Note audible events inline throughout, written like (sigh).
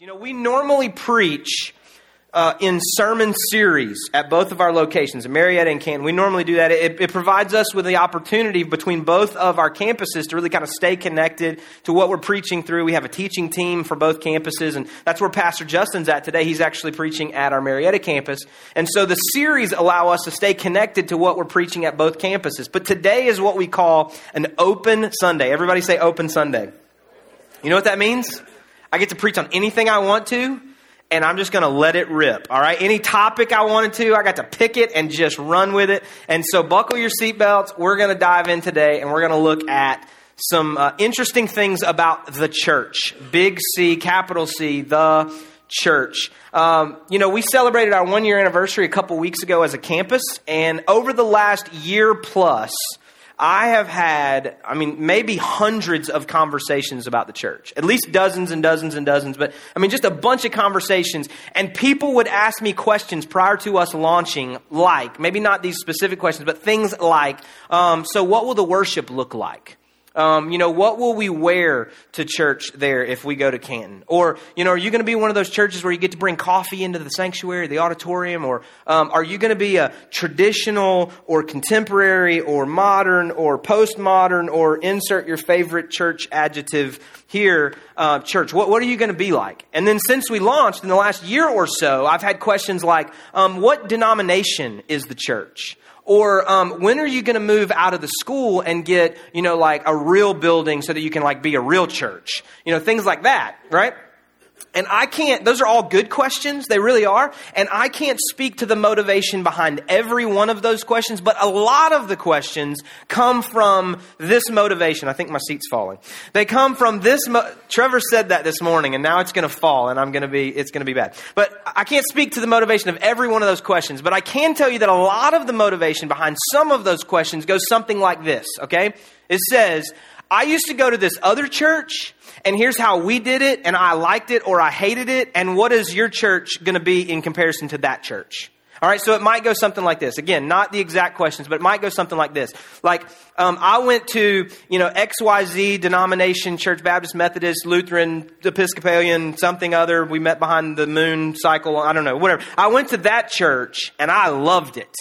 You know, we normally preach uh, in sermon series at both of our locations, in Marietta and Canton. We normally do that. It, it, provides us with the opportunity between both of our campuses to really kind of stay connected to what we're preaching through. We have a teaching team for both campuses, and that's where Pastor Justin's at today. He's actually preaching at our Marietta campus. And so the series allow us to stay connected to what we're preaching at both campuses. But today is what we call an open Sunday. Everybody say open Sunday. You know what that means? I get to preach on anything I want to, and I'm just going to let it rip. All right. Any topic I wanted to, I got to pick it and just run with it. And so buckle your seatbelts. We're going to dive in today and we're going to look at some uh, interesting things about the church. Big C, capital C, the church. Um, you know, we celebrated our one year anniversary a couple weeks ago as a campus, and over the last year plus, I have had, I mean, maybe hundreds of conversations about the church, at least dozens and dozens and dozens, but I mean, just a bunch of conversations. And people would ask me questions prior to us launching, like, maybe not these specific questions, but things like, um, so what will the worship look like? Um, you know, what will we wear to church there if we go to Canton? Or, you know, are you going to be one of those churches where you get to bring coffee into the sanctuary, the auditorium? Or um, are you going to be a traditional or contemporary or modern or postmodern or insert your favorite church adjective here, uh, church? What, what are you going to be like? And then since we launched in the last year or so, I've had questions like, um, what denomination is the church? Or um, when are you going to move out of the school and get, you know, like a real building so that you can like be a real church? You know, things like that, right? And I can't, those are all good questions. They really are. And I can't speak to the motivation behind every one of those questions, but a lot of the questions come from this motivation. I think my seat's falling. They come from this, mo- Trevor said that this morning and now it's going to fall and I'm going to be, it's going to be bad. But I can't speak to the motivation of every one of those questions, but I can tell you that a lot of the motivation behind some of those questions goes something like this, okay? It says, I used to go to this other church, and here's how we did it, and I liked it or I hated it, and what is your church going to be in comparison to that church? All right, so it might go something like this. Again, not the exact questions, but it might go something like this. Like, um, I went to, you know, XYZ denomination, Church Baptist, Methodist, Lutheran, Episcopalian, something other. We met behind the moon cycle. I don't know, whatever. I went to that church and I loved it.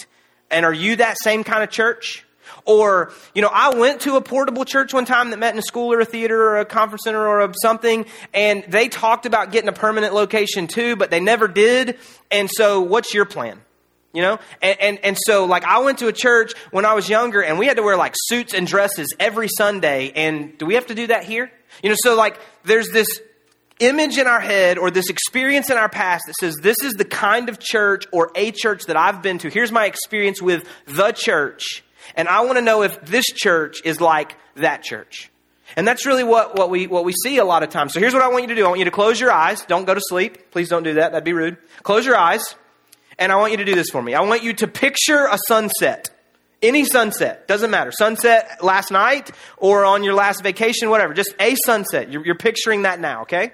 And are you that same kind of church? Or, you know, I went to a portable church one time that met in a school or a theater or a conference center or a something, and they talked about getting a permanent location too, but they never did. And so, what's your plan? You know? And, and, and so, like, I went to a church when I was younger, and we had to wear, like, suits and dresses every Sunday. And do we have to do that here? You know, so, like, there's this image in our head or this experience in our past that says this is the kind of church or a church that I've been to. Here's my experience with the church. And I want to know if this church is like that church. And that's really what, what, we, what we see a lot of times. So here's what I want you to do I want you to close your eyes. Don't go to sleep. Please don't do that. That'd be rude. Close your eyes. And I want you to do this for me. I want you to picture a sunset. Any sunset. Doesn't matter. Sunset last night or on your last vacation, whatever. Just a sunset. You're, you're picturing that now, okay?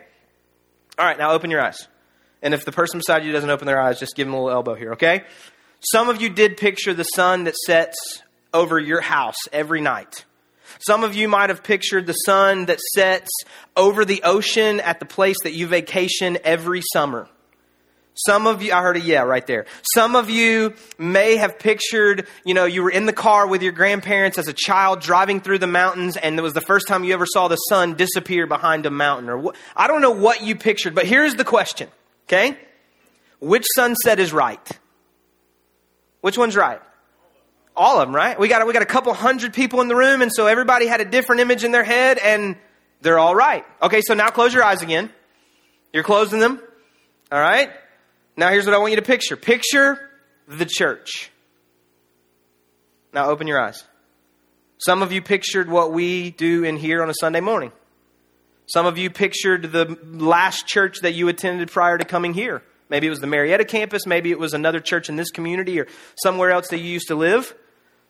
All right, now open your eyes. And if the person beside you doesn't open their eyes, just give them a little elbow here, okay? Some of you did picture the sun that sets over your house every night. Some of you might have pictured the sun that sets over the ocean at the place that you vacation every summer. Some of you, I heard a yeah right there. Some of you may have pictured, you know, you were in the car with your grandparents as a child driving through the mountains and it was the first time you ever saw the sun disappear behind a mountain or what, I don't know what you pictured, but here's the question, okay? Which sunset is right? Which one's right? All of them, right? We got, we got a couple hundred people in the room, and so everybody had a different image in their head, and they're all right. Okay, so now close your eyes again. You're closing them. All right? Now here's what I want you to picture picture the church. Now open your eyes. Some of you pictured what we do in here on a Sunday morning. Some of you pictured the last church that you attended prior to coming here. Maybe it was the Marietta campus, maybe it was another church in this community or somewhere else that you used to live.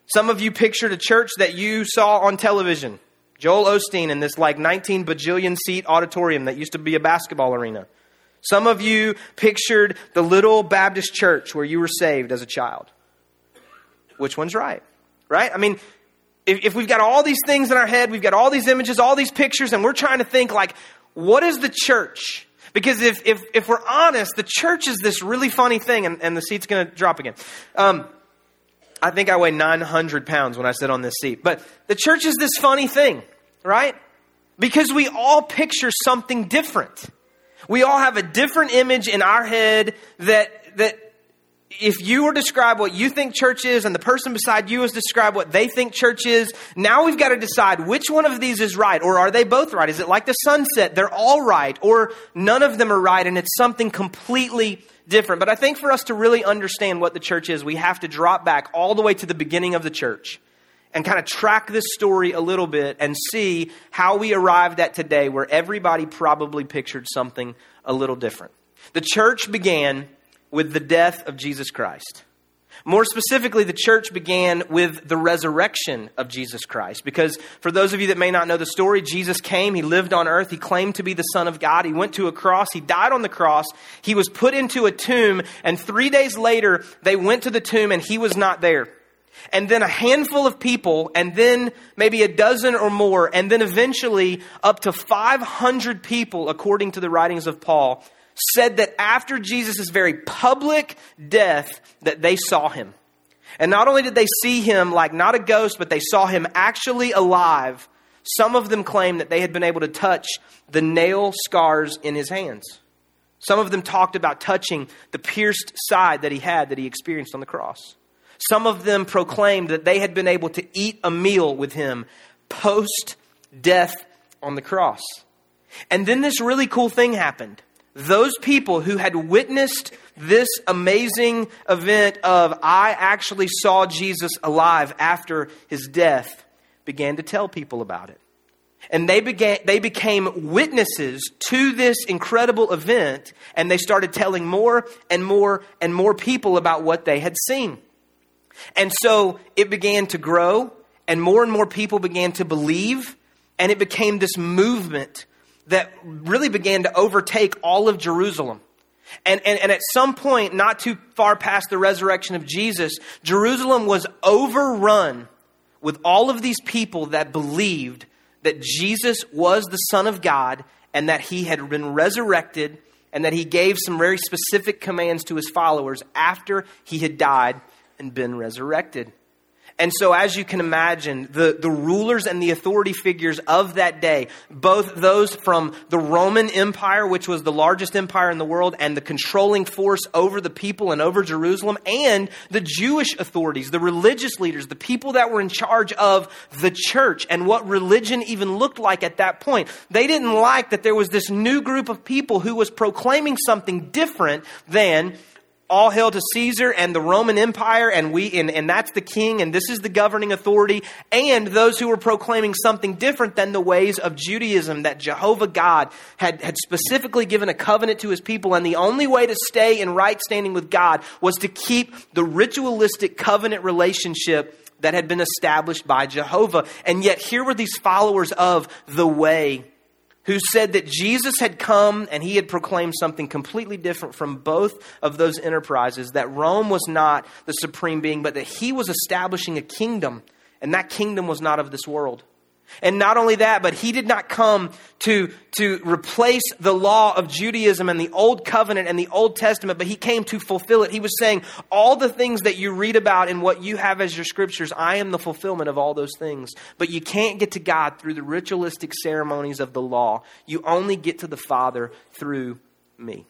Some of you pictured a church that you saw on television. Joel Osteen in this like 19 bajillion seat auditorium that used to be a basketball arena. Some of you pictured the little Baptist church where you were saved as a child. Which one's right? Right? I mean, if, if we've got all these things in our head, we've got all these images, all these pictures, and we're trying to think like, what is the church? Because if, if, if we're honest, the church is this really funny thing, and, and the seat's going to drop again. Um, I think I weigh 900 pounds when I sit on this seat. But the church is this funny thing, right? Because we all picture something different. We all have a different image in our head that, that if you were to describe what you think church is and the person beside you is describe what they think church is, now we've got to decide which one of these is right or are they both right? Is it like the sunset? They're all right or none of them are right and it's something completely different. But I think for us to really understand what the church is, we have to drop back all the way to the beginning of the church and kind of track this story a little bit and see how we arrived at today where everybody probably pictured something a little different. The church began with the death of Jesus Christ. More specifically, the church began with the resurrection of Jesus Christ. Because for those of you that may not know the story, Jesus came, he lived on earth, he claimed to be the Son of God, he went to a cross, he died on the cross, he was put into a tomb, and three days later, they went to the tomb and he was not there. And then a handful of people, and then maybe a dozen or more, and then eventually up to 500 people, according to the writings of Paul, said that after Jesus' very public death that they saw him. And not only did they see him like not a ghost, but they saw him actually alive. Some of them claimed that they had been able to touch the nail scars in his hands. Some of them talked about touching the pierced side that he had that he experienced on the cross. Some of them proclaimed that they had been able to eat a meal with him post death on the cross. And then this really cool thing happened those people who had witnessed this amazing event of I actually saw Jesus alive after his death began to tell people about it. And they began they became witnesses to this incredible event and they started telling more and more and more people about what they had seen. And so it began to grow and more and more people began to believe and it became this movement that really began to overtake all of Jerusalem. And, and, and at some point, not too far past the resurrection of Jesus, Jerusalem was overrun with all of these people that believed that Jesus was the Son of God and that he had been resurrected and that he gave some very specific commands to his followers after he had died and been resurrected. And so, as you can imagine, the, the rulers and the authority figures of that day, both those from the Roman Empire, which was the largest empire in the world, and the controlling force over the people and over Jerusalem, and the Jewish authorities, the religious leaders, the people that were in charge of the church and what religion even looked like at that point, they didn't like that there was this new group of people who was proclaiming something different than all hail to Caesar and the Roman Empire, and we and, and that's the king, and this is the governing authority, and those who were proclaiming something different than the ways of Judaism that Jehovah God had, had specifically given a covenant to his people, and the only way to stay in right standing with God was to keep the ritualistic covenant relationship that had been established by Jehovah. And yet here were these followers of the way who said that Jesus had come and he had proclaimed something completely different from both of those enterprises, that Rome was not the supreme being, but that he was establishing a kingdom, and that kingdom was not of this world. And not only that, but he did not come to, to replace the law of Judaism and the Old Covenant and the Old Testament, but he came to fulfill it. He was saying, All the things that you read about and what you have as your scriptures, I am the fulfillment of all those things. But you can't get to God through the ritualistic ceremonies of the law. You only get to the Father through me.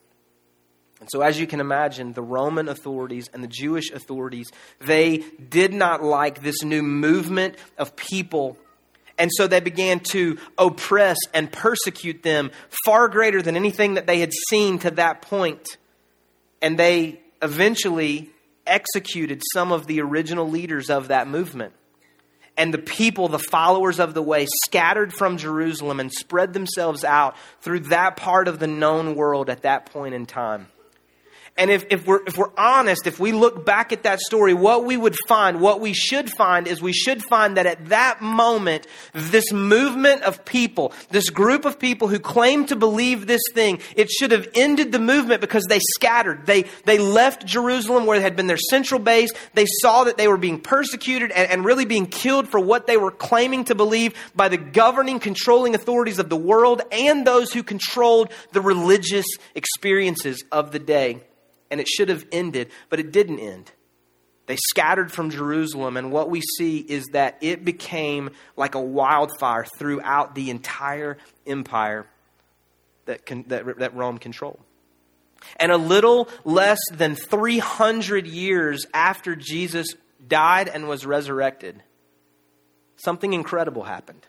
And so, as you can imagine, the Roman authorities and the Jewish authorities, they did not like this new movement of people and so they began to oppress and persecute them far greater than anything that they had seen to that point. And they eventually executed some of the original leaders of that movement. And the people, the followers of the way, scattered from Jerusalem and spread themselves out through that part of the known world at that point in time. And if, if, we're, if we're honest, if we look back at that story, what we would find, what we should find, is we should find that at that moment, this movement of people, this group of people who claim to believe this thing, it should have ended the movement because they scattered. They, they left Jerusalem where it had been their central base. They saw that they were being persecuted and, and really being killed for what they were claiming to believe by the governing, controlling authorities of the world and those who controlled the religious experiences of the day and it should have ended, but it didn't end. They scattered from Jerusalem, and what we see is that it became like a wildfire throughout the entire empire that, can, that, that Rome controlled. And a little less than 300 years after Jesus died and was resurrected, something incredible happened.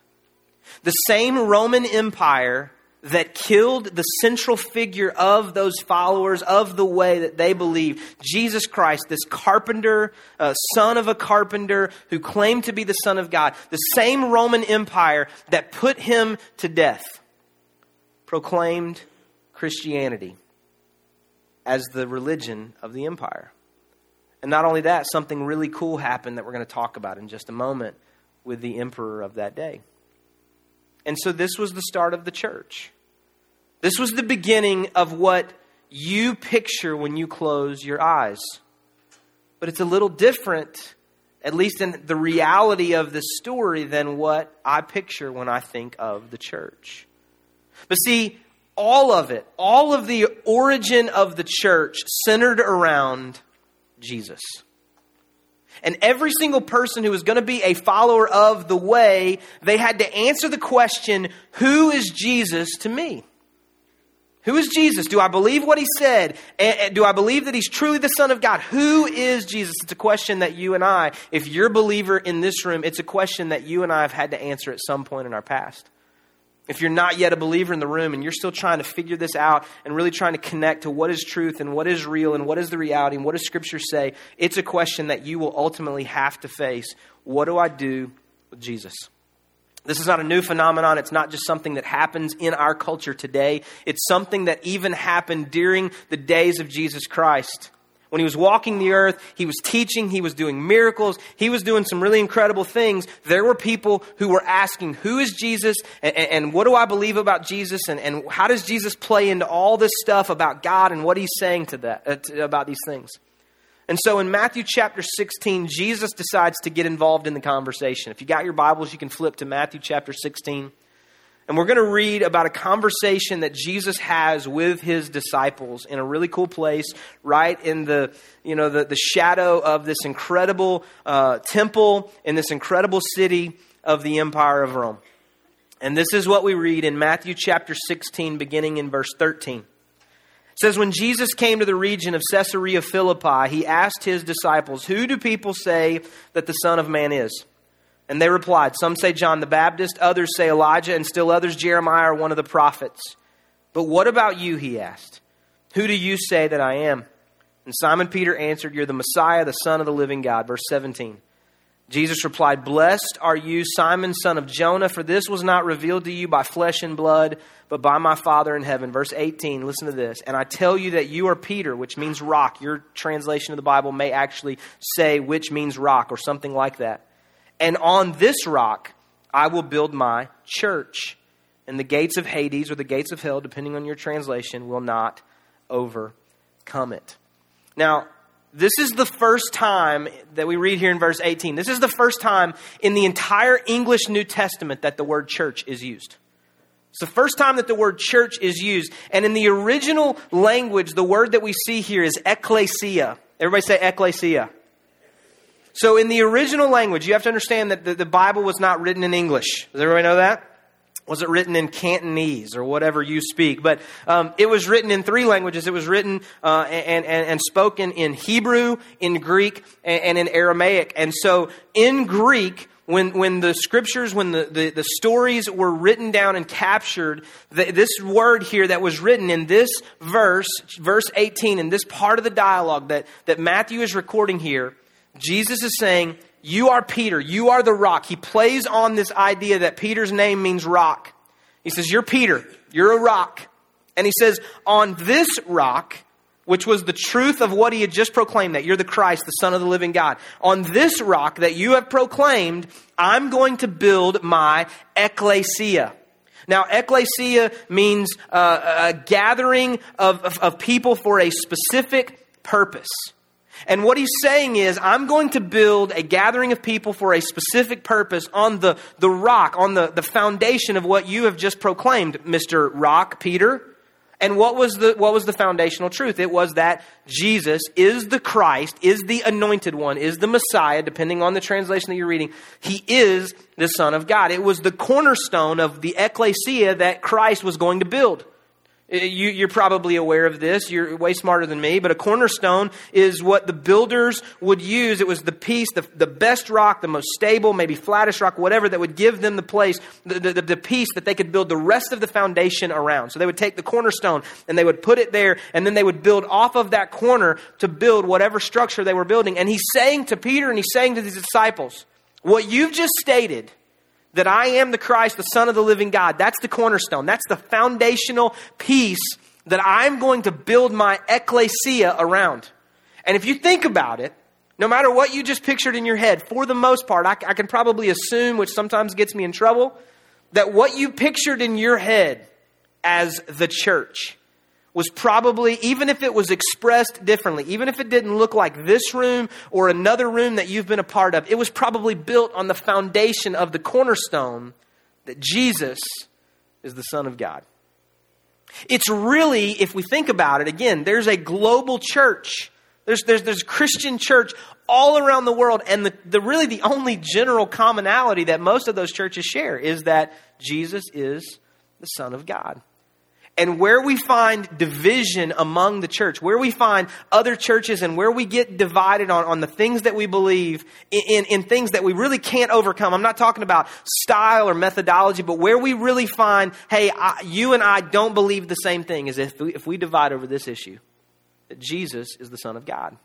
The same Roman Empire that killed the central figure of those followers of the way that they believe Jesus Christ, this carpenter, uh, son of a carpenter who claimed to be the Son of God, the same Roman Empire that put him to death, proclaimed Christianity as the religion of the empire. And not only that, something really cool happened that we're going to talk about in just a moment with the emperor of that day. And so this was the start of the church. This was the beginning of what you picture when you close your eyes. But it's a little different, at least in the reality of the story, than what I picture when I think of the church. But see, all of it, all of the origin of the church centered around Jesus. And every single person who was going to be a follower of the way, they had to answer the question, Who is Jesus to me? Who is Jesus? Do I believe what he said? And do I believe that he's truly the Son of God? Who is Jesus? It's a question that you and I, if you're a believer in this room, it's a question that you and I have had to answer at some point in our past. If you're not yet a believer in the room and you're still trying to figure this out and really trying to connect to what is truth and what is real and what is the reality and what does Scripture say, it's a question that you will ultimately have to face. What do I do with Jesus? This is not a new phenomenon. It's not just something that happens in our culture today. It's something that even happened during the days of Jesus Christ. When he was walking the earth, he was teaching, he was doing miracles, he was doing some really incredible things. There were people who were asking, Who is Jesus? And, and, what do I believe about Jesus? And, and, how does Jesus play into all this stuff about God and what he's saying to that, uh, to, about these things? And so in Matthew chapter 16, Jesus decides to get involved in the conversation. If you got your Bibles, you can flip to Matthew chapter 16. And we're going to read about a conversation that Jesus has with his disciples in a really cool place, right in the, you know, the, the shadow of this incredible uh, temple in this incredible city of the Empire of Rome. And this is what we read in Matthew chapter 16, beginning in verse 13. It says, When Jesus came to the region of Caesarea Philippi, he asked his disciples, Who do people say that the Son of Man is? And they replied, Some say John the Baptist, others say Elijah, and still others Jeremiah or one of the prophets. But what about you? He asked. Who do you say that I am? And Simon Peter answered, You're the Messiah, the Son of the living God. Verse 17. Jesus replied, Blessed are you, Simon, son of Jonah, for this was not revealed to you by flesh and blood, but by my Father in heaven. Verse 18, listen to this. And I tell you that you are Peter, which means rock. Your translation of the Bible may actually say which means rock or something like that. And on this rock I will build my church. And the gates of Hades or the gates of hell, depending on your translation, will not overcome it. Now, this is the first time that we read here in verse 18. This is the first time in the entire English New Testament that the word church is used. It's the first time that the word church is used. And in the original language, the word that we see here is ecclesia. Everybody say ecclesia. So in the original language, you have to understand that the, the Bible was not written in English. Does everybody know that? Was it written in Cantonese or whatever you speak? But um, it was written in three languages. It was written uh, and, and, and, spoken in Hebrew, in Greek, and, and, in Aramaic. And so in Greek, when, when the scriptures, when the, the, the stories were written down and captured, the, this word here that was written in this verse, verse 18, in this part of the dialogue that, that Matthew is recording here, Jesus is saying, you are Peter. You are the rock. He plays on this idea that Peter's name means rock. He says, You're Peter. You're a rock. And he says, On this rock, which was the truth of what he had just proclaimed that you're the Christ, the Son of the living God. On this rock that you have proclaimed, I'm going to build my ecclesia. Now, ecclesia means uh, a gathering of, of, of people for a specific purpose. And what he's saying is, I'm going to build a gathering of people for a specific purpose on the, the rock, on the, the foundation of what you have just proclaimed, Mr. Rock, Peter. And what was the what was the foundational truth? It was that Jesus is the Christ, is the anointed one, is the Messiah, depending on the translation that you're reading. He is the Son of God. It was the cornerstone of the ecclesia that Christ was going to build. Uh, you, are probably aware of this. You're way smarter than me. But a cornerstone is what the builders would use. It was the piece, the, the best rock, the most stable, maybe flattest rock, whatever, that would give them the place, the, the, the piece that they could build the rest of the foundation around. So they would take the cornerstone and they would put it there, and then they would build off of that corner to build whatever structure they were building. And he's saying to Peter and he's saying to these disciples, what you've just stated that I am the Christ, the Son of the living God. That's the cornerstone. That's the foundational piece that I'm going to build my ecclesia around. And if you think about it, no matter what you just pictured in your head, for the most part, I, I can probably assume, which sometimes gets me in trouble, that what you pictured in your head as the church was probably, even if it was expressed differently, even if it didn't look like this room or another room that you've been a part of, it was probably built on the foundation of the cornerstone that Jesus is the Son of God. It's really, if we think about it, again, there's a global church. There's, there's, there's Christian church all around the world, and the, the really the only general commonality that most of those churches share is that Jesus is the Son of God. And where we find division among the church, where we find other churches and where we get divided on, on the things that we believe in, in, in things that we really can't overcome. I'm not talking about style or methodology, but where we really find, hey, I, you and I don't believe the same thing is if we, if we divide over this issue, that Jesus is the Son of God.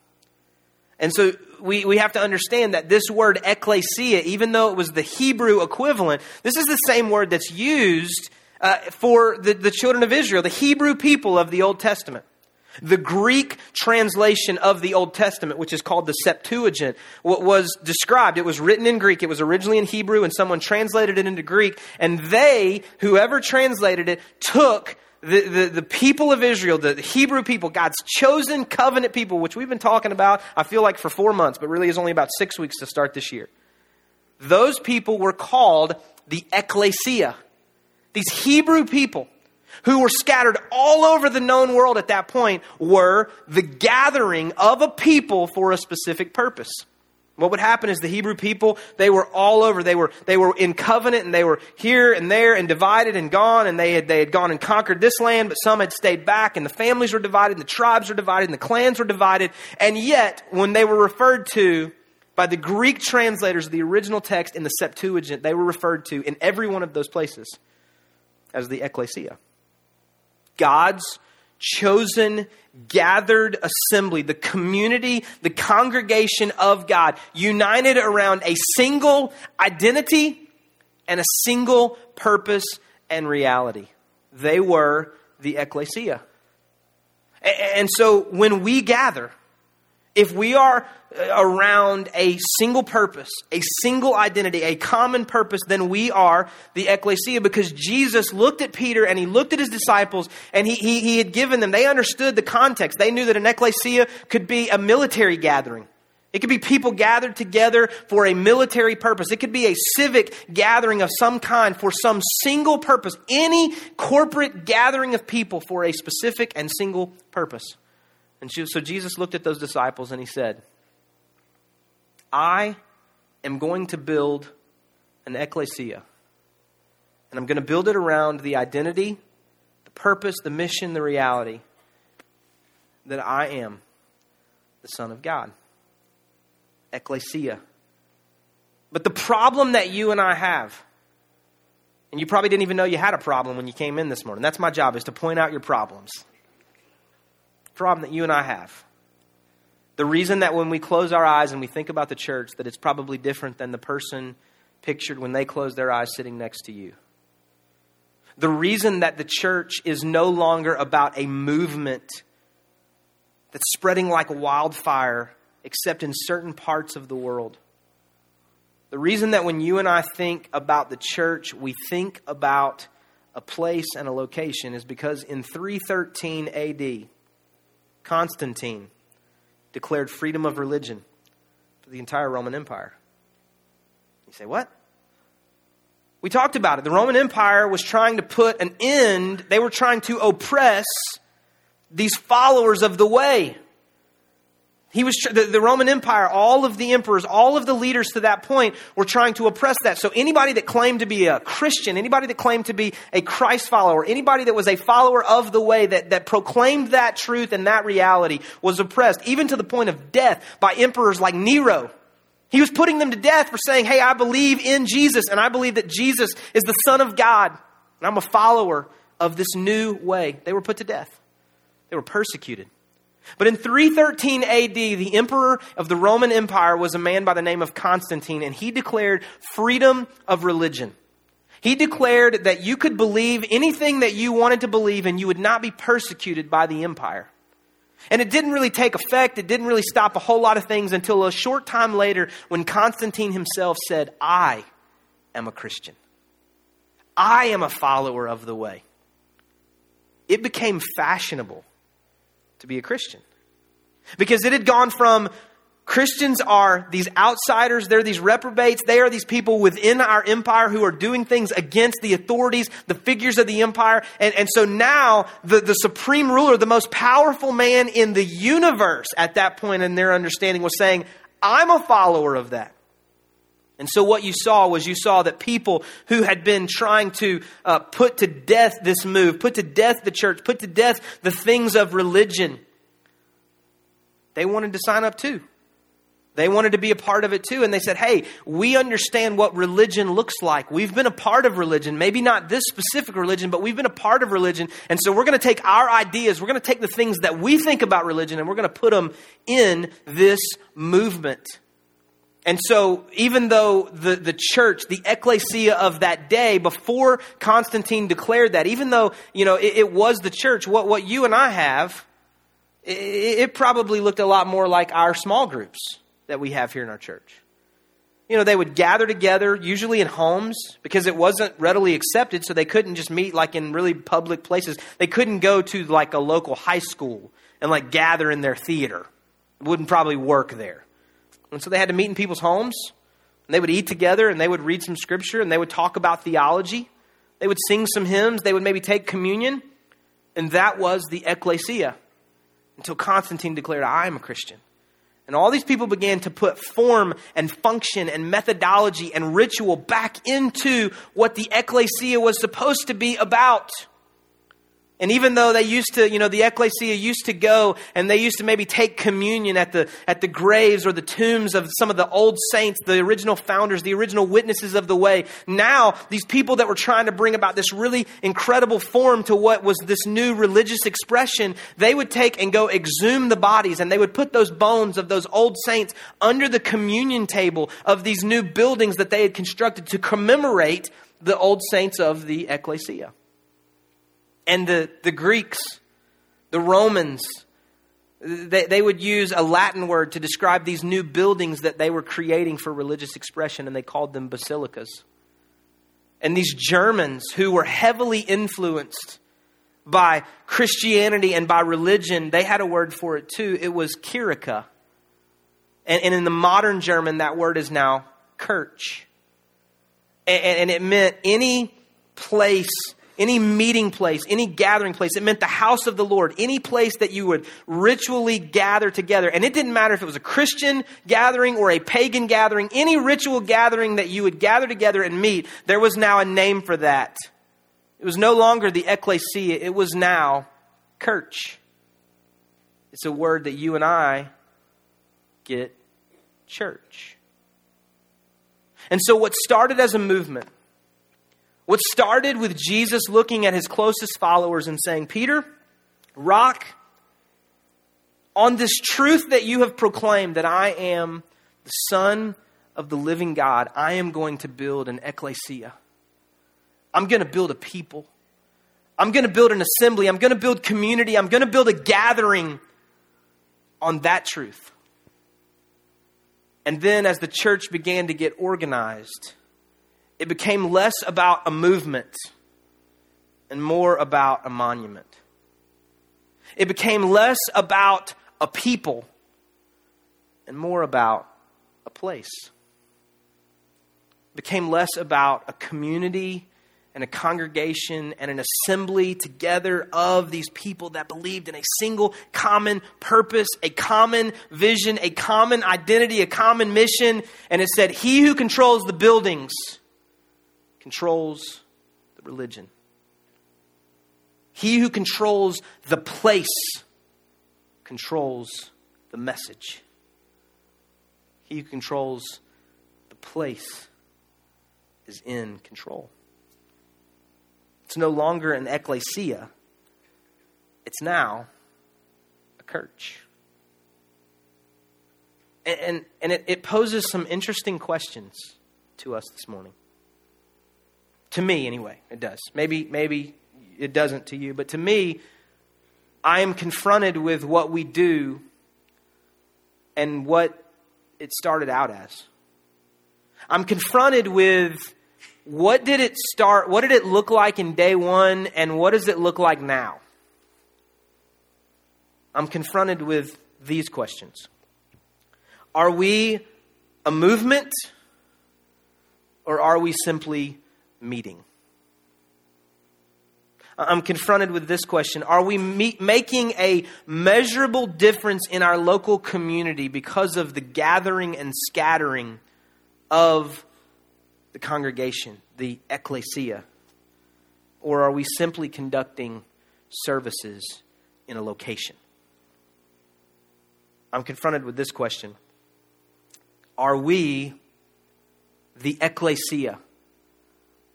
And so we, we have to understand that this word ecclesia, even though it was the Hebrew equivalent, this is the same word that's used uh, for the, the children of Israel, the Hebrew people of the Old Testament. The Greek translation of the Old Testament, which is called the Septuagint, what was described, it was written in Greek. It was originally in Hebrew, and someone translated it into Greek. And they, whoever translated it, took the, the, the, people of Israel, the Hebrew people, God's chosen covenant people, which we've been talking about, I feel like, for four months, but really is only about six weeks to start this year. Those people were called the ecclesia. These Hebrew people who were scattered all over the known world at that point were the gathering of a people for a specific purpose. What would happen is the Hebrew people, they were all over. They were, they were in covenant and they were here and there and divided and gone and they had, they had gone and conquered this land, but some had stayed back and the families were divided and the tribes were divided and the clans were divided. And yet, when they were referred to by the Greek translators of the original text in the Septuagint, they were referred to in every one of those places as the ecclesia. God's chosen, gathered assembly, the community, the congregation of God, united around a single identity and a single purpose and reality. They were the ecclesia. And so when we gather, if we are uh, around a single purpose, a single identity, a common purpose, then we are the ecclesia because Jesus looked at Peter and he looked at his disciples and he, he, he had given them, they understood the context. They knew that an ecclesia could be a military gathering. It could be people gathered together for a military purpose. It could be a civic gathering of some kind for some single purpose. Any corporate gathering of people for a specific and single purpose. And so Jesus looked at those disciples and he said, I am going to build an ecclesia. And I'm going to build it around the identity, the purpose, the mission, the reality that I am the Son of God. Ecclesia. But the problem that you and I have, and you probably didn't even know you had a problem when you came in this morning. That's my job, is to point out your problems problem that you and I have. The reason that when we close our eyes and we think about the church, that it's probably different than the person pictured when they close their eyes sitting next to you. The reason that the church is no longer about a movement that's spreading like a wildfire, except in certain parts of the world. The reason that when you and I think about the church, we think about a place and a location is because in 313 AD, Constantine declared freedom of religion for the entire Roman Empire. You say, what? We talked about it. The Roman Empire was trying to put an end, they were trying to oppress these followers of the way. He was the, the, Roman Empire, all of the emperors, all of the leaders to that point were trying to oppress that. So anybody that claimed to be a Christian, anybody that claimed to be a Christ follower, anybody that was a follower of the way that, that proclaimed that truth and that reality was oppressed, even to the point of death by emperors like Nero. He was putting them to death for saying, Hey, I believe in Jesus, and I believe that Jesus is the Son of God, and I'm a follower of this new way. They were put to death, they were persecuted. But in 313 AD, the emperor of the Roman Empire was a man by the name of Constantine, and he declared freedom of religion. He declared that you could believe anything that you wanted to believe and you would not be persecuted by the empire. And it didn't really take effect. It didn't really stop a whole lot of things until a short time later when Constantine himself said, I am a Christian. I am a follower of the way. It became fashionable to be a Christian. Because it had gone from Christians are these outsiders, they're these reprobates, they are these people within our empire who are doing things against the authorities, the figures of the empire. And, and so now the, the supreme ruler, the most powerful man in the universe at that point in their understanding was saying, I'm a follower of that. And so, what you saw was you saw that people who had been trying to uh, put to death this move, put to death the church, put to death the things of religion, they wanted to sign up too. They wanted to be a part of it too. And they said, hey, we understand what religion looks like. We've been a part of religion. Maybe not this specific religion, but we've been a part of religion. And so we're going to take our ideas, we're going to take the things that we think about religion, and we're going to put them in this movement. And so, even though the, the church, the ecclesia of that day, before Constantine declared that, even though, you know, it, it was the church, what, what you and I have, it, it probably looked a lot more like our small groups that we have here in our church. You know, they would gather together, usually in homes, because it wasn't readily accepted, so they couldn't just meet like in really public places. They couldn't go to like a local high school and like gather in their theater. It wouldn't probably work there. And so they had to meet in people's homes, and they would eat together, and they would read some scripture, and they would talk about theology. They would sing some hymns, they would maybe take communion, and that was the ecclesia until Constantine declared, I am a Christian. And all these people began to put form and function and methodology and ritual back into what the ecclesia was supposed to be about. And even though they used to, you know, the ecclesia used to go and they used to maybe take communion at the, at the graves or the tombs of some of the old saints, the original founders, the original witnesses of the way, now these people that were trying to bring about this really incredible form to what was this new religious expression, they would take and go exhume the bodies and they would put those bones of those old saints under the communion table of these new buildings that they had constructed to commemorate the old saints of the ecclesia. And the, the Greeks, the Romans, they, they would use a Latin word to describe these new buildings that they were creating for religious expression, and they called them basilicas. And these Germans, who were heavily influenced by Christianity and by religion, they had a word for it too. It was Kirche. And, and in the modern German, that word is now Kirch. And, and it meant any place any meeting place, any gathering place. It meant the house of the Lord, any place that you would ritually gather together. And it didn't matter if it was a Christian gathering or a pagan gathering, any ritual gathering that you would gather together and meet, there was now a name for that. It was no longer the ecclesia, it was now kirch. It's a word that you and I get church. And so, what started as a movement, what started with Jesus looking at his closest followers and saying, Peter, rock, on this truth that you have proclaimed that I am the Son of the living God, I am going to build an ecclesia. I'm going to build a people. I'm going to build an assembly. I'm going to build community. I'm going to build a gathering on that truth. And then as the church began to get organized, it became less about a movement and more about a monument. It became less about a people and more about a place. It became less about a community and a congregation and an assembly together of these people that believed in a single common purpose, a common vision, a common identity, a common mission. And it said, He who controls the buildings controls the religion. He who controls the place controls the message. He who controls the place is in control. It's no longer an ecclesia, it's now a church. And, and, and it, it poses some interesting questions to us this morning. To me, anyway, it does. Maybe, maybe it doesn't to you, but to me, I am confronted with what we do and what it started out as. I'm confronted with what did it start? What did it look like in day one, and what does it look like now? I'm confronted with these questions Are we a movement, or are we simply meeting? I'm confronted with this question Are we making a measurable difference in our local community because of the gathering and scattering of the congregation, the ecclesia? Or are we simply conducting services in a location? I'm confronted with this question Are we the ecclesia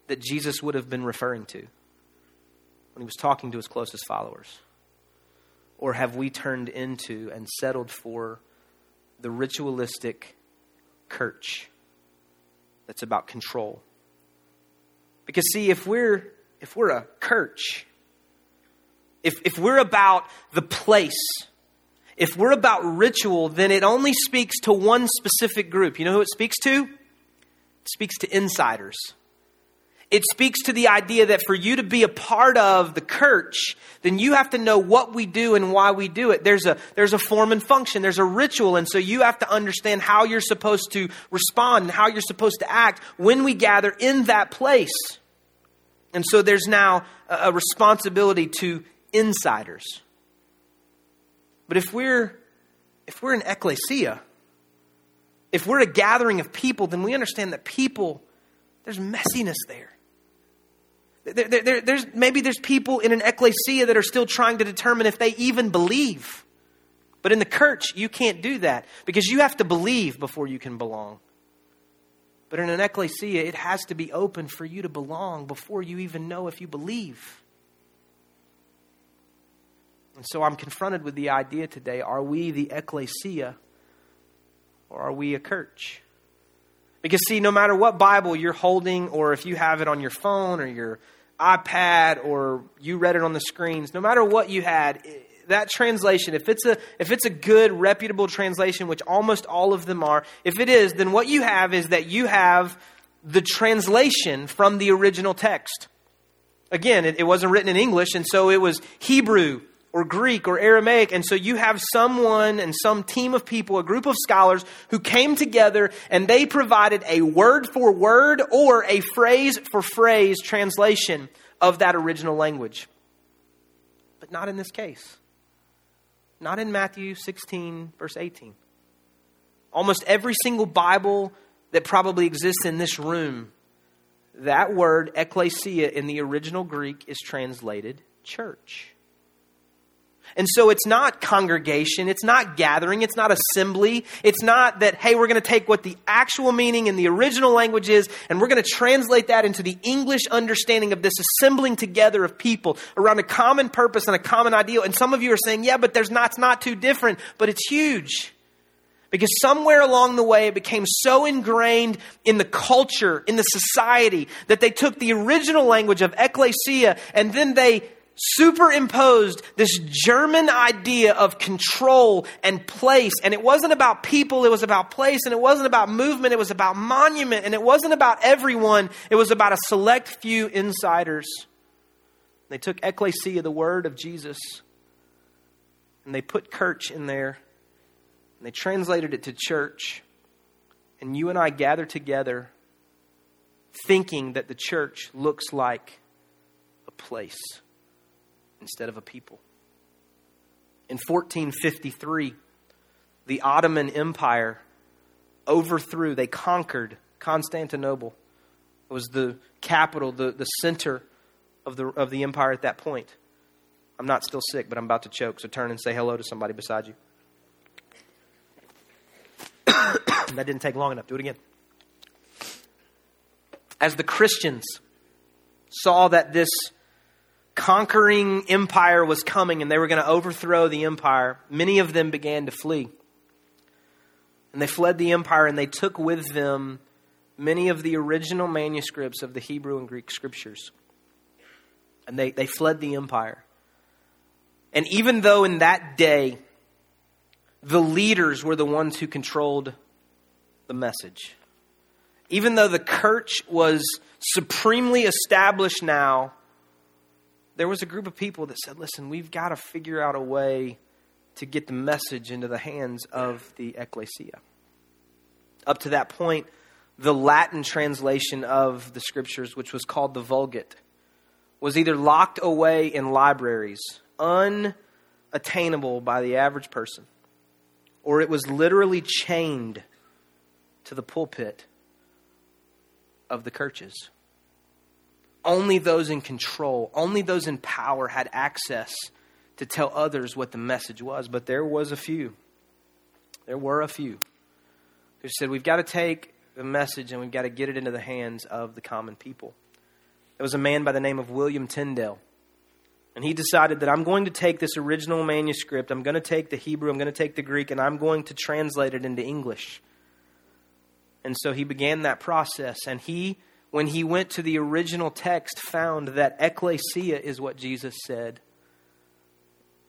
that Jesus would have been referring to when he was talking to his closest followers? Or have we turned into and settled for the ritualistic church? that's about control. Because see, if we're if we're a church, if if we're about the place, if we're about ritual, then it only speaks to one specific group. You know who it speaks to? It speaks to insiders. It speaks to the idea that for you to be a part of the church, then you have to know what we do and why we do it. There's a, there's a form and function, there's a ritual, and so you have to understand how you're supposed to respond and how you're supposed to act when we gather in that place. And so there's now a, a responsibility to insiders. But if we're, if we're an ecclesia, if we're a gathering of people, then we understand that people, there's messiness there. There, there, there's, maybe there's people in an ecclesia that are still trying to determine if they even believe. But in the church, you can't do that because you have to believe before you can belong. But in an ecclesia, it has to be open for you to belong before you even know if you believe. And so I'm confronted with the idea today are we the ecclesia or are we a church? Because, see, no matter what Bible you're holding, or if you have it on your phone or your iPad or you read it on the screens, no matter what you had, that translation, if it's a if it's a good reputable translation, which almost all of them are, if it is, then what you have is that you have the translation from the original text. Again, it, it wasn't written in English, and so it was Hebrew or Greek or Aramaic. And so you have someone and some team of people, a group of scholars who came together and they provided a word for word or a phrase for phrase translation of that original language. But not in this case. Not in Matthew 16, verse 18. Almost every single Bible that probably exists in this room, that word, ecclesia, in the original Greek is translated church. And so it's not congregation, it's not gathering, it's not assembly. It's not that, hey, we're going to take what the actual meaning in the original language is and we're going to translate that into the English understanding of this assembling together of people around a common purpose and a common ideal. And some of you are saying, yeah, but there's not, it's not too different, but it's huge. Because somewhere along the way, it became so ingrained in the culture, in the society, that they took the original language of ecclesia and then they superimposed this German idea of control and place. And it wasn't about people, it was about place. And it wasn't about movement, it was about monument. And it wasn't about everyone, it was about a select few insiders. They took ecclesia, the word of Jesus, and they put kirch in there, and they translated it to church. And you and I gather together thinking that the church looks like a place instead of a people. In 1453, the Ottoman Empire overthrew, they conquered Constantinople. It was the capital, the, the center of the, of the empire at that point. I'm not still sick, but I'm about to choke, so turn and say hello to somebody beside you. (coughs) that didn't take long enough. Do it again. As the Christians saw that this conquering empire was coming and they were going to overthrow the empire, many of them began to flee. And they fled the empire and they took with them many of the original manuscripts of the Hebrew and Greek scriptures. And they, they fled the empire. And even though in that day the leaders were the ones who controlled the message, even though the church was supremely established now there was a group of people that said, listen, we've got to figure out a way to get the message into the hands of the ecclesia. Up to that point, the Latin translation of the scriptures, which was called the Vulgate, was either locked away in libraries, unattainable by the average person, or it was literally chained to the pulpit of the churches only those in control, only those in power had access to tell others what the message was. But there was a few. There were a few who said, We've got to take the message and we've got to get it into the hands of the common people. There was a man by the name of William Tyndale. And he decided that I'm going to take this original manuscript, I'm going to take the Hebrew, I'm going to take the Greek, and I'm going to translate it into English. And so he began that process. And he when he went to the original text, found that ecclesia is what Jesus said.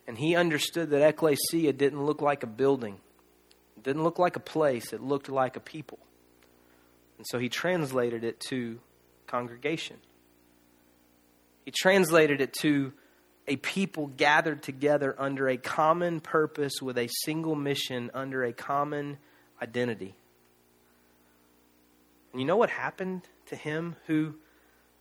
And he understood that ecclesia didn't look like a building, it didn't look like a place, it looked like a people. And so he translated it to congregation. He translated it to a people gathered together under a common purpose with a single mission under a common identity. And you know what happened to him who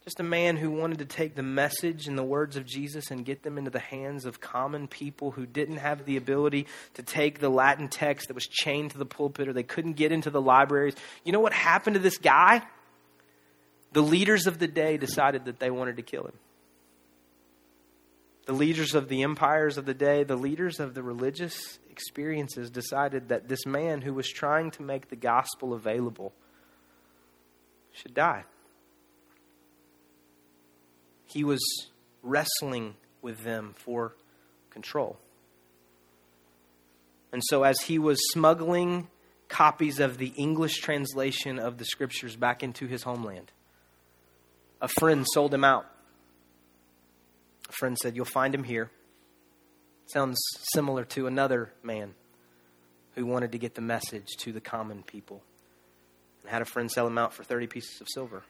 just a man who wanted to take the message and the words of Jesus and get them into the hands of common people who didn't have the ability to take the Latin text that was chained to the pulpit or they couldn't get into the libraries. You know what happened to this guy? The leaders of the day decided that they wanted to kill him. The leaders of the empires of the day, the leaders of the religious experiences decided that this man who was trying to make the gospel available should die. He was wrestling with them for control. And so, as he was smuggling copies of the English translation of the scriptures back into his homeland, a friend sold him out. A friend said, You'll find him here. Sounds similar to another man who wanted to get the message to the common people and had a friend sell him out for 30 pieces of silver.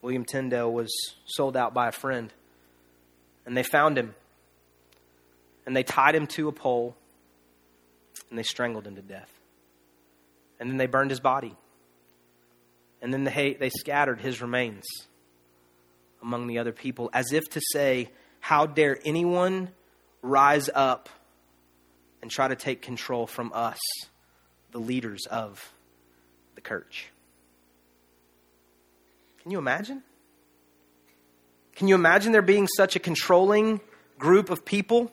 William Tyndale was sold out by a friend, and they found him, and they tied him to a pole, and they strangled him to death. And then they burned his body, and then they, they scattered his remains among the other people, as if to say, How dare anyone rise up and try to take control from us, the leaders of church. Can you imagine? Can you imagine there being such a controlling group of people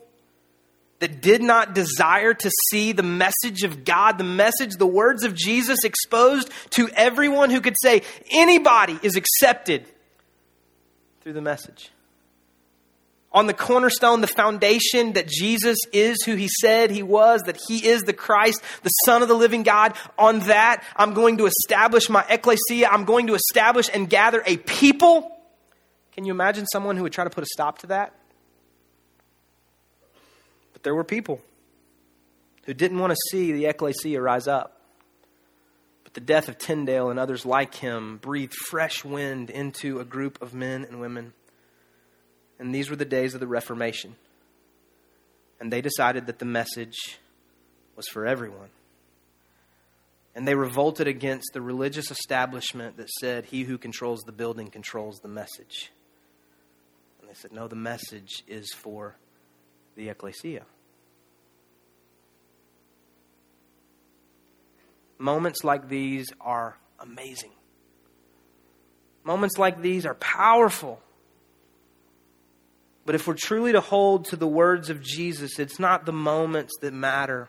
that did not desire to see the message of God, the message, the words of Jesus exposed to everyone who could say anybody is accepted through the message? On the cornerstone, the foundation that Jesus is who he said he was, that he is the Christ, the Son of the living God. On that, I'm going to establish my ecclesia. I'm going to establish and gather a people. Can you imagine someone who would try to put a stop to that? But there were people who didn't want to see the ecclesia rise up. But the death of Tyndale and others like him breathed fresh wind into a group of men and women. And these were the days of the Reformation. And they decided that the message was for everyone. And they revolted against the religious establishment that said, He who controls the building controls the message. And they said, No, the message is for the ecclesia. Moments like these are amazing. Moments like these are powerful. But if we're truly to hold to the words of Jesus, it's not the moments that matter,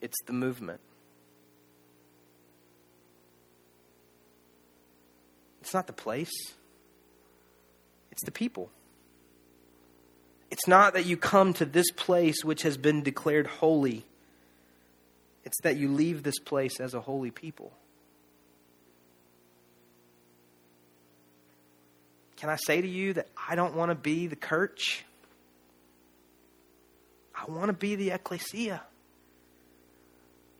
it's the movement. It's not the place, it's the people. It's not that you come to this place which has been declared holy it's that you leave this place as a holy people. Can I say to you that I don't want to be the church? I want to be the ecclesia.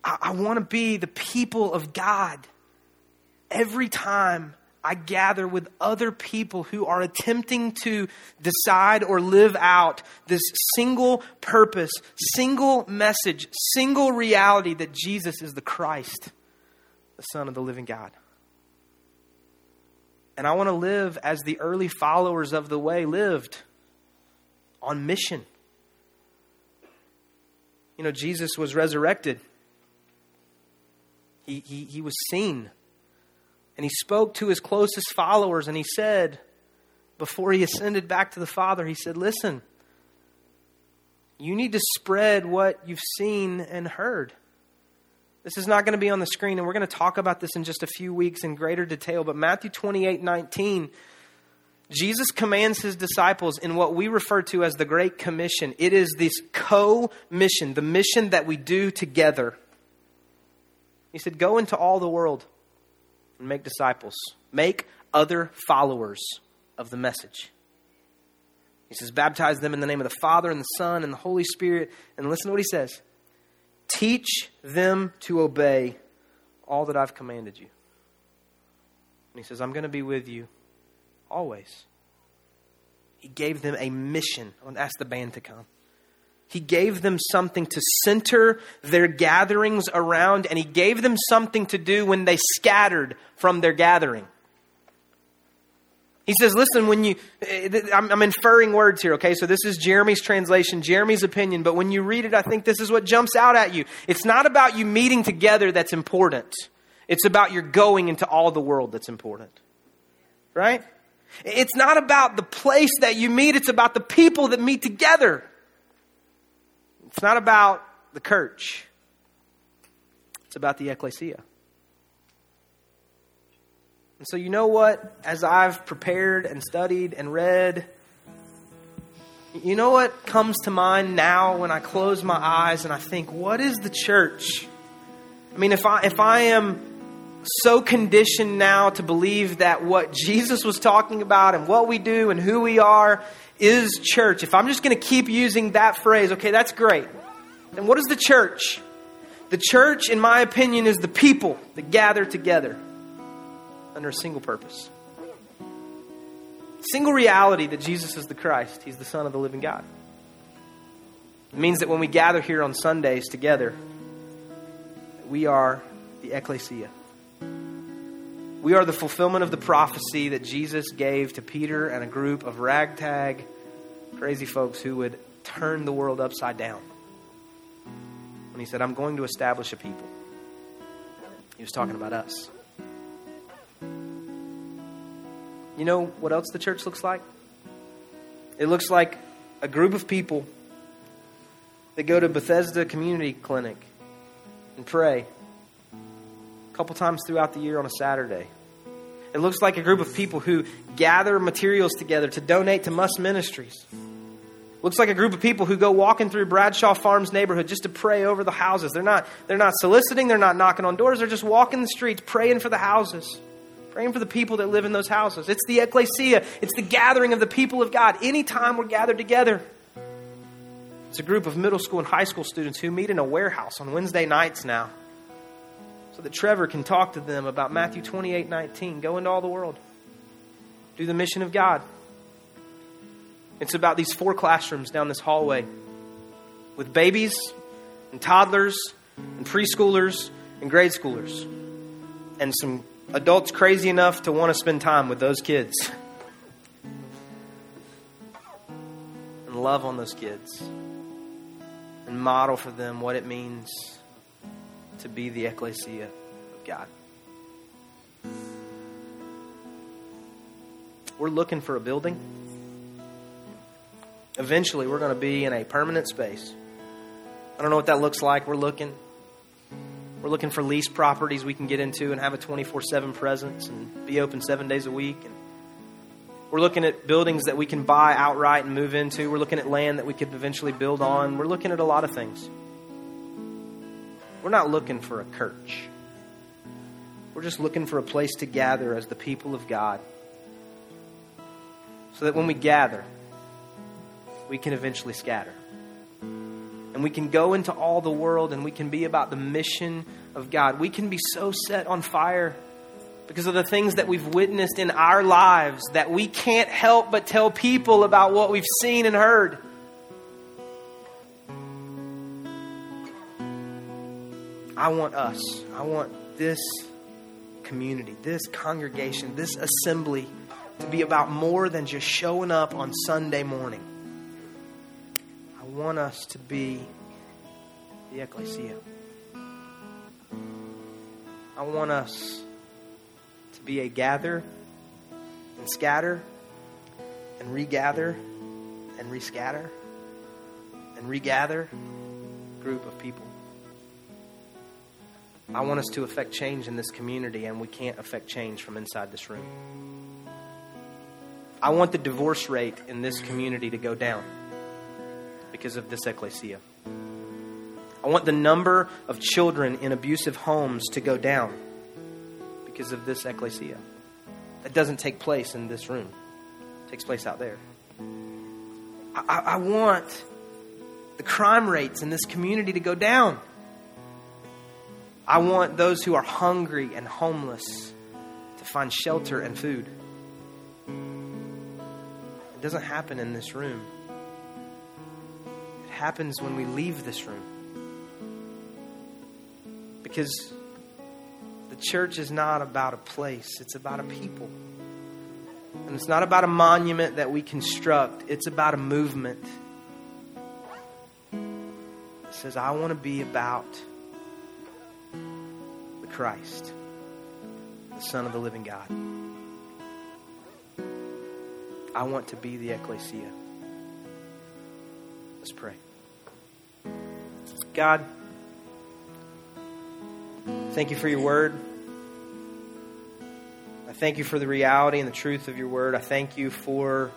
I, I want to be the people of God. Every time I gather with other people who are attempting to decide or live out this single purpose, single message, single reality that Jesus is the Christ, the Son of the living God. And I want to live as the early followers of the way lived on mission. You know, Jesus was resurrected, he, he, he was seen and he spoke to his closest followers and he said, before he ascended back to the Father, he said, Listen, you need to spread what you've seen and heard. This is not going to be on the screen, and we're going to talk about this in just a few weeks in greater detail. But Matthew 28 19, Jesus commands his disciples in what we refer to as the Great Commission. It is this co mission, the mission that we do together. He said, Go into all the world and make disciples. Make other followers of the message. He says, baptize them in the name of the Father and the Son and the Holy Spirit. And listen to what he says teach them to obey all that I've commanded you. And he says, I'm going to be with you always. He gave them a mission. I want to ask the band to come. He gave them something to center their gatherings around, and He gave them something to do when they scattered from their gathering. He says, listen, when you, eh, I'm, I'm, inferring words here, okay? So this is Jeremy's translation, Jeremy's opinion, but when you read it, I think this is what jumps out at you. It's not about you meeting together that's important, it's about your going into all the world that's important. Right? It's not about the place that you meet, it's about the people that meet together. It's not about the church, it's about the ecclesia. And so, you know what? As I've prepared and studied and read, you know what comes to mind now when I close my eyes and I think, what is the church? I mean, if I, if I am so conditioned now to believe that what (laughs) Jesus was talking about and what we do and who we are is church, if I'm just going to keep using that phrase, okay, that's great. Then what is the church? The church, in my opinion, is the people that gather together under a single purpose. Single reality that Jesus is the Christ, He's the Son of the living God. It means that when we gather here on Sundays together, we are the ecclesia. We are the fulfillment of the prophecy that Jesus gave to Peter and a group of ragtag, crazy folks who would turn the world upside down. When he said, I'm going to establish a people, he was talking about us. You know what else the church looks like? It looks like a group of people that go to Bethesda Community Clinic and pray a couple times throughout the year on a Saturday. It looks like a group of people who gather materials together to donate to Must Ministries. Looks like a group of people who go walking through Bradshaw Farms neighborhood just to pray over the houses. They're not, they're not soliciting, they're not knocking on doors, they're just walking the streets praying for the houses, praying for the people that live in those houses. It's the ecclesia, it's the gathering of the people of God anytime we're gathered together. It's a group of middle school and high school students who meet in a warehouse on Wednesday nights now so that Trevor can talk to them about Matthew 28 19. Go into all the world, do the mission of God. It's about these four classrooms down this hallway with babies and toddlers and preschoolers and grade schoolers and some adults crazy enough to want to spend time with those kids and love on those kids and model for them what it means to be the ecclesia of God. We're looking for a building. Eventually, we're going to be in a permanent space. I don't know what that looks like. We're looking. We're looking for lease properties we can get into and have a 24 7 presence and be open seven days a week. And we're looking at buildings that we can buy outright and move into. We're looking at land that we could eventually build on. We're looking at a lot of things. We're not looking for a church. We're just looking for a place to gather as the people of God. So that when we gather, we can eventually scatter. And we can go into all the world and we can be about the mission of God. We can be so set on fire because of the things that we've witnessed in our lives that we can't help but tell people about what we've seen and heard. I want us, I want this community, this congregation, this assembly to be about more than just showing up on Sunday morning. I want us to be the ecclesia. I want us to be a gather and scatter and regather and rescatter and regather group of people. I want us to affect change in this community, and we can't affect change from inside this room. I want the divorce rate in this community to go down because of this ecclesia. I want the number of children in abusive homes to go down because of this ecclesia. That doesn't take place in this room, it takes place out there. I, I want the crime rates in this community to go down I want those who are hungry and homeless to find shelter and food. It doesn't happen in this room, happens when we leave this room. Because the church is not about a place, it's about a people. And it's not about a monument that we construct, it's about a movement. It says, I want to be about the Christ, the Son of the living God. I want to be the ecclesia. Let's pray. God, thank you for your word. I thank you for the reality and the truth of your word. I thank you for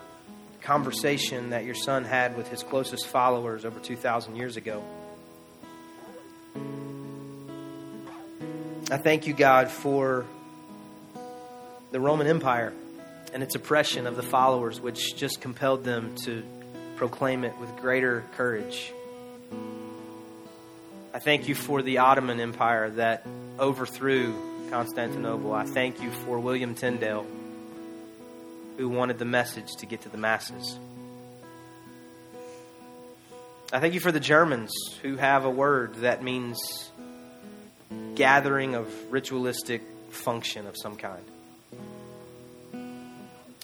the conversation that your son had with his closest followers over 2,000 years ago. I thank you, God, for the Roman Empire and its oppression of the followers, which just compelled them to proclaim it with greater courage. I thank you for the Ottoman Empire that overthrew Constantinople. I thank you for William Tyndale, who wanted the message to get to the masses. I thank you for the Germans who have a word that means gathering of ritualistic function of some kind.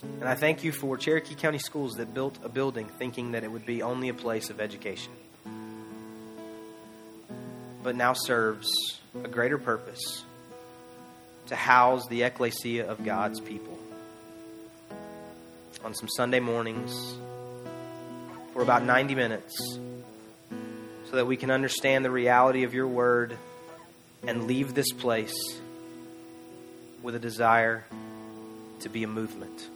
And I thank you for Cherokee County Schools that built a building thinking that it would be only a place of education, but now serves a greater purpose to house the ecclesia of God's people. On some Sunday mornings for about 90 minutes so that we can understand the reality of your word and leave this place with a desire to be a movement,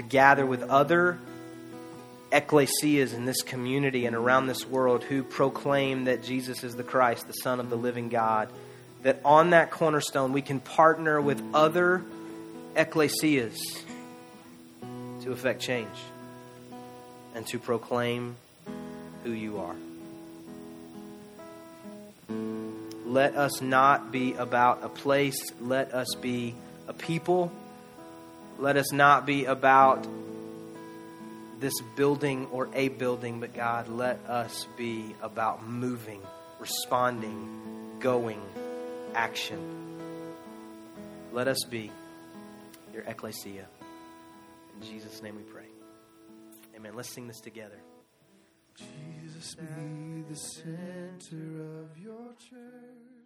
to gather with other ecclesias in this community and around this world who proclaim that Jesus is the Christ, the Son of the living God. That on that cornerstone we can partner with other ecclesias to effect change and to proclaim who you are. Let us not be about a place. Let us be a people. Let us not be about this building or a building, but God, let us be about moving, responding, going, action. Let us be your ecclesia. In Jesus' name we pray. Amen. Let's sing this together. Jesus be the center of your church.